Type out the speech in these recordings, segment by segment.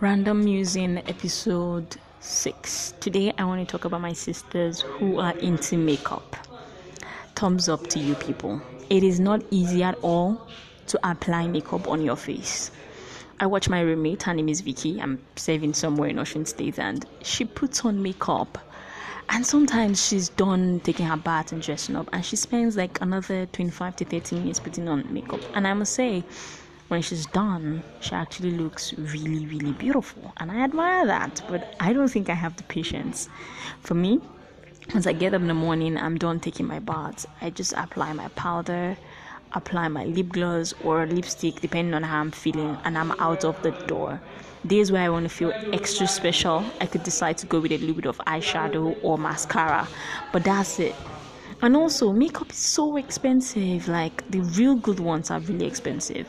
Random Musing episode 6. Today I want to talk about my sisters who are into makeup. Thumbs up to you people. It is not easy at all to apply makeup on your face. I watch my roommate, her name is Vicky. I'm serving somewhere in Osun State, and she puts on makeup. And sometimes she's done taking her bath and dressing up, and she spends like another 25 to 30 minutes putting on makeup. And I must say, when she's done, she actually looks really, really beautiful. And I admire that, but I don't think I have the patience. For me, once I get up in the morning, I'm done taking my bath. I just apply my powder, apply my lip gloss or lipstick, depending on how I'm feeling, and I'm out of the door. Days where I want to feel extra special, I could decide to go with a little bit of eyeshadow or mascara, but that's it. And also, makeup is so expensive. Like the real good ones are really expensive.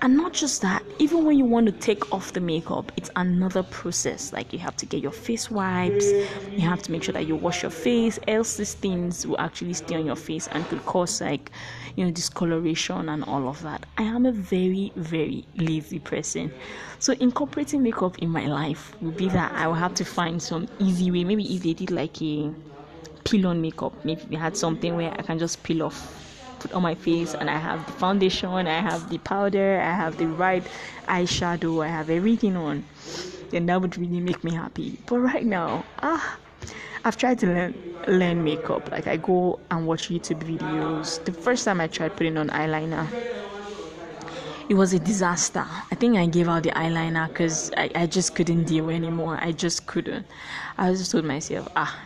And not just that, even when you want to take off the makeup, it's another process. Like you have to get your face wipes, you have to make sure that you wash your face, else these things will actually stay on your face and could cause like you know discoloration and all of that. I am a very, very lazy person. So incorporating makeup in my life will be that I will have to find some easy way. Maybe if they did like a peel on makeup, maybe they had something where I can just peel off put on my face and I have the foundation, I have the powder, I have the right eyeshadow, I have everything on, then that would really make me happy. But right now, ah, I've tried to learn learn makeup. Like I go and watch YouTube videos. The first time I tried putting on eyeliner, it was a disaster. I think I gave out the eyeliner because I, I just couldn't deal anymore. I just couldn't. I just told myself, ah,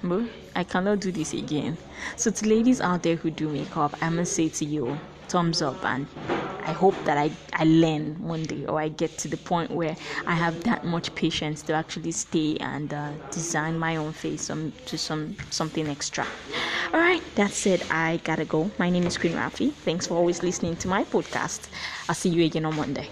I cannot do this again. So, to ladies out there who do makeup, I must say to you, thumbs up and I hope that I, I learn one day or I get to the point where I have that much patience to actually stay and uh, design my own face some, to some something extra. All right, that's it. I gotta go. My name is Queen Rafi. Thanks for always listening to my podcast. I'll see you again on Monday.